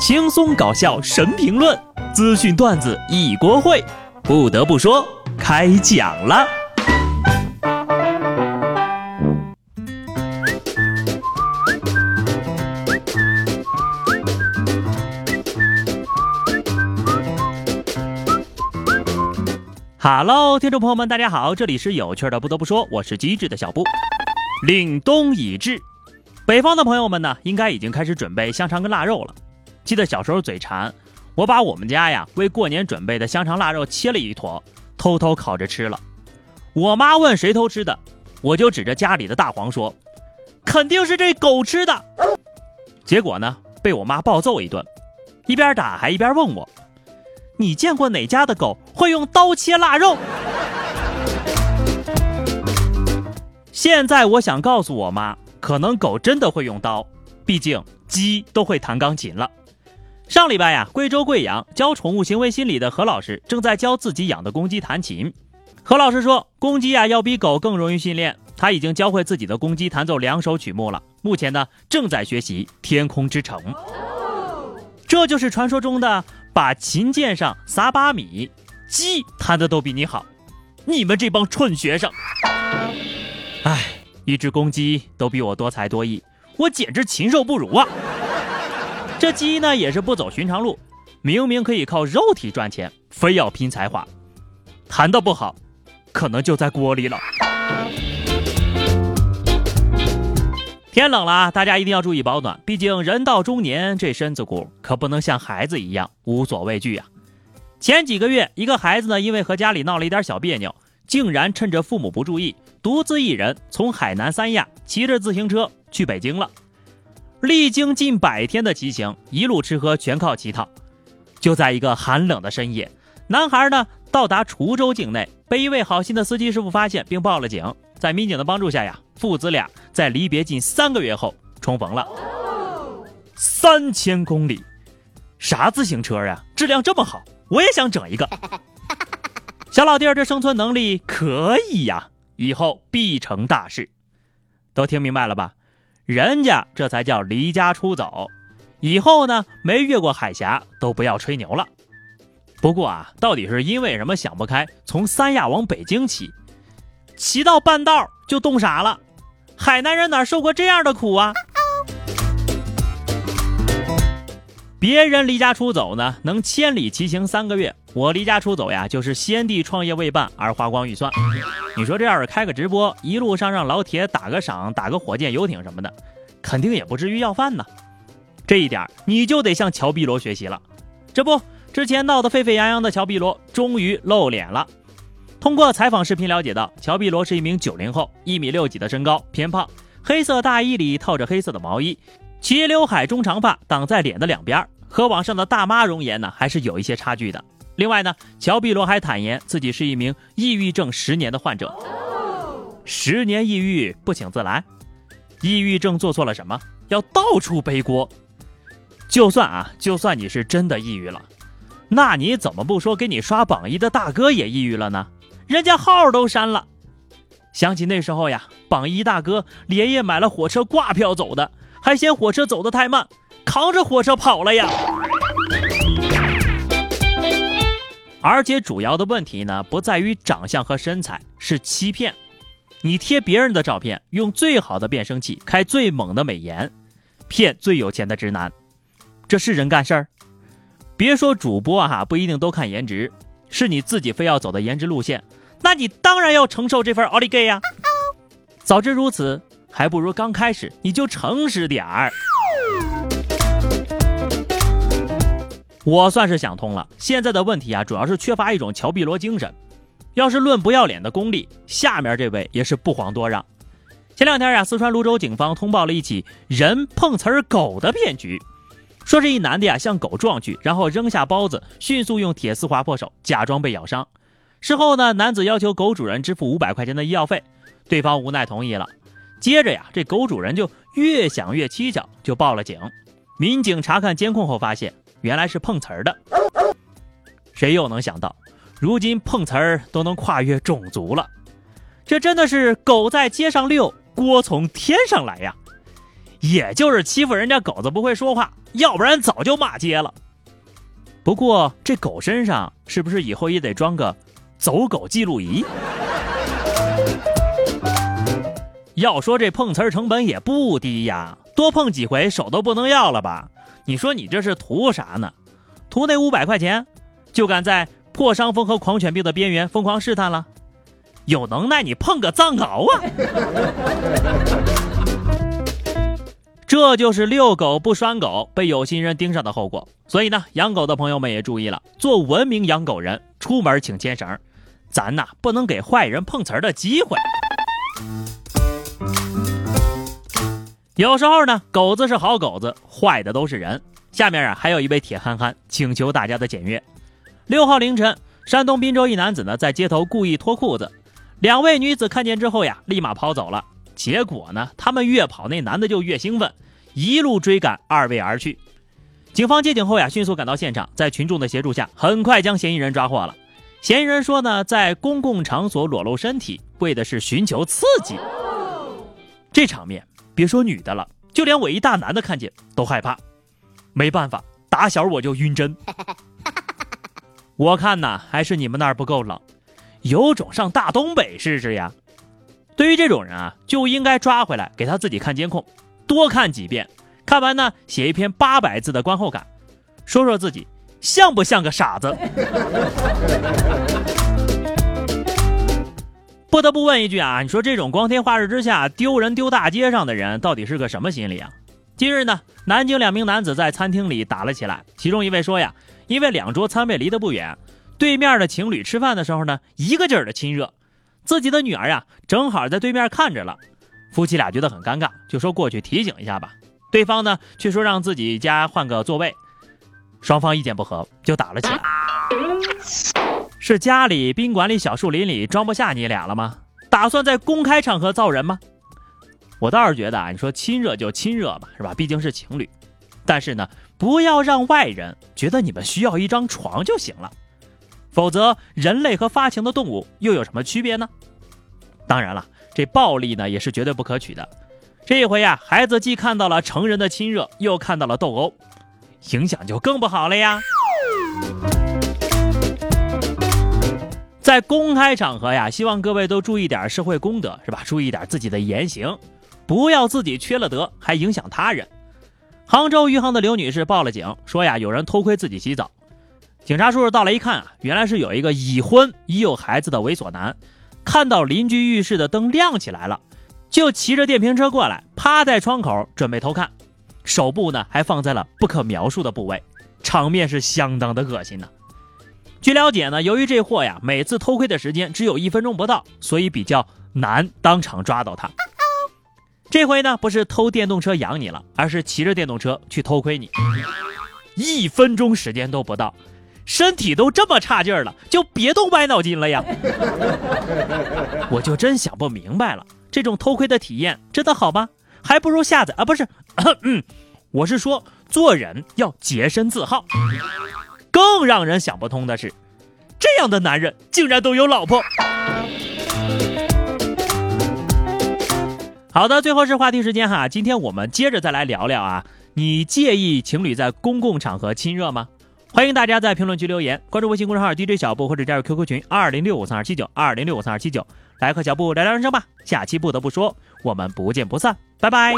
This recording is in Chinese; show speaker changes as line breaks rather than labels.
轻松搞笑神评论，资讯段子一锅烩。不得不说，开讲了。Hello，听众朋友们，大家好，这里是有趣的。不得不说，我是机智的小布。凛冬已至，北方的朋友们呢，应该已经开始准备香肠跟腊肉了。记得小时候嘴馋，我把我们家呀为过年准备的香肠腊肉切了一坨，偷偷烤着吃了。我妈问谁偷吃的，我就指着家里的大黄说：“肯定是这狗吃的。”结果呢，被我妈暴揍一顿，一边打还一边问我。你见过哪家的狗会用刀切腊肉？现在我想告诉我妈，可能狗真的会用刀，毕竟鸡都会弹钢琴了。上礼拜呀，贵州贵阳教宠物行为心理的何老师正在教自己养的公鸡弹琴。何老师说，公鸡呀要比狗更容易训练，他已经教会自己的公鸡弹奏两首曲目了，目前呢正在学习《天空之城》。这就是传说中的。把琴键上撒把米，鸡弹的都比你好，你们这帮蠢学生！哎，一只公鸡都比我多才多艺，我简直禽兽不如啊！这鸡呢也是不走寻常路，明明可以靠肉体赚钱，非要拼才华，弹的不好，可能就在锅里了。天冷了，大家一定要注意保暖。毕竟人到中年，这身子骨可不能像孩子一样无所畏惧啊。前几个月，一个孩子呢，因为和家里闹了一点小别扭，竟然趁着父母不注意，独自一人从海南三亚骑着自行车去北京了。历经近百天的骑行，一路吃喝全靠乞讨。就在一个寒冷的深夜，男孩呢到达滁州境内，被一位好心的司机师傅发现并报了警。在民警的帮助下呀，父子俩在离别近三个月后重逢了。三千公里，啥自行车呀？质量这么好，我也想整一个。小老弟儿这生存能力可以呀，以后必成大事。都听明白了吧？人家这才叫离家出走。以后呢，没越过海峡都不要吹牛了。不过啊，到底是因为什么想不开，从三亚往北京骑？骑到半道就冻傻了，海南人哪受过这样的苦啊？别人离家出走呢，能千里骑行三个月，我离家出走呀，就是先帝创业未半而花光预算。你说这要是开个直播，一路上让老铁打个赏、打个火箭游艇什么的，肯定也不至于要饭呢。这一点你就得向乔碧罗学习了。这不，之前闹得沸沸扬扬的乔碧罗终于露脸了。通过采访视频了解到，乔碧罗是一名九零后，一米六几的身高，偏胖，黑色大衣里套着黑色的毛衣，齐刘海中长发挡在脸的两边，和网上的大妈容颜呢还是有一些差距的。另外呢，乔碧罗还坦言自己是一名抑郁症十年的患者，十年抑郁不请自来，抑郁症做错了什么，要到处背锅。就算啊，就算你是真的抑郁了，那你怎么不说给你刷榜一的大哥也抑郁了呢？人家号都删了，想起那时候呀，榜一大哥连夜买了火车挂票走的，还嫌火车走得太慢，扛着火车跑了呀。而且主要的问题呢，不在于长相和身材，是欺骗。你贴别人的照片，用最好的变声器，开最猛的美颜，骗最有钱的直男，这是人干事儿？别说主播哈，不一定都看颜值，是你自己非要走的颜值路线。那你当然要承受这份奥利给呀！早知如此，还不如刚开始你就诚实点儿。我算是想通了，现在的问题啊，主要是缺乏一种乔碧罗精神。要是论不要脸的功力，下面这位也是不遑多让。前两天呀，四川泸州警方通报了一起人碰瓷儿狗的骗局，说是一男的呀向狗撞去，然后扔下包子，迅速用铁丝划破手，假装被咬伤。事后呢，男子要求狗主人支付五百块钱的医药费，对方无奈同意了。接着呀，这狗主人就越想越蹊跷，就报了警。民警查看监控后发现，原来是碰瓷儿的。谁又能想到，如今碰瓷儿都能跨越种族了？这真的是狗在街上遛，锅从天上来呀！也就是欺负人家狗子不会说话，要不然早就骂街了。不过这狗身上是不是以后也得装个走狗记录仪？要说这碰瓷儿成本也不低呀，多碰几回手都不能要了吧？你说你这是图啥呢？图那五百块钱，就敢在破伤风和狂犬病的边缘疯狂试探了？有能耐你碰个藏獒啊！这就是遛狗不拴狗被有心人盯上的后果。所以呢，养狗的朋友们也注意了，做文明养狗人，出门请牵绳，咱呐不能给坏人碰瓷儿的机会。有时候呢，狗子是好狗子，坏的都是人。下面啊，还有一位铁憨憨请求大家的检阅。六号凌晨，山东滨州一男子呢在街头故意脱裤子，两位女子看见之后呀，立马跑走了。结果呢，他们越跑，那男的就越兴奋，一路追赶二位而去。警方接警后呀，迅速赶到现场，在群众的协助下，很快将嫌疑人抓获了。嫌疑人说呢，在公共场所裸露身体，为的是寻求刺激。这场面，别说女的了，就连我一大男的看见都害怕。没办法，打小我就晕针。我看呐，还是你们那儿不够冷，有种上大东北试试呀。对于这种人啊，就应该抓回来给他自己看监控，多看几遍，看完呢写一篇八百字的观后感，说说自己像不像个傻子。不得不问一句啊，你说这种光天化日之下丢人丢大街上的人，到底是个什么心理啊？近日呢，南京两名男子在餐厅里打了起来，其中一位说呀，因为两桌餐位离得不远，对面的情侣吃饭的时候呢，一个劲儿的亲热。自己的女儿呀，正好在对面看着了，夫妻俩觉得很尴尬，就说过去提醒一下吧。对方呢，却说让自己家换个座位，双方意见不合，就打了起来。是家里宾馆里小树林里装不下你俩了吗？打算在公开场合造人吗？我倒是觉得啊，你说亲热就亲热吧，是吧？毕竟是情侣，但是呢，不要让外人觉得你们需要一张床就行了。否则，人类和发情的动物又有什么区别呢？当然了，这暴力呢也是绝对不可取的。这一回呀，孩子既看到了成人的亲热，又看到了斗殴，影响就更不好了呀。在公开场合呀，希望各位都注意点社会公德，是吧？注意点自己的言行，不要自己缺了德，还影响他人。杭州余杭的刘女士报了警，说呀，有人偷窥自己洗澡。警察叔叔到来一看啊，原来是有一个已婚已有孩子的猥琐男，看到邻居浴室的灯亮起来了，就骑着电瓶车过来，趴在窗口准备偷看，手部呢还放在了不可描述的部位，场面是相当的恶心呢。据了解呢，由于这货呀每次偷窥的时间只有一分钟不到，所以比较难当场抓到他。这回呢不是偷电动车养你了，而是骑着电动车去偷窥你，一分钟时间都不到。身体都这么差劲儿了，就别动歪脑筋了呀！我就真想不明白了，这种偷窥的体验真的好吗？还不如下载啊！不是，嗯，我是说做人要洁身自好。更让人想不通的是，这样的男人竟然都有老婆。好的，最后是话题时间哈，今天我们接着再来聊聊啊，你介意情侣在公共场合亲热吗？欢迎大家在评论区留言，关注微信公众号 DJ 小布或者加入 QQ 群二零六五三二七九二零六五三二七九，来和小布聊聊人生吧。下期不得不说，我们不见不散，拜拜。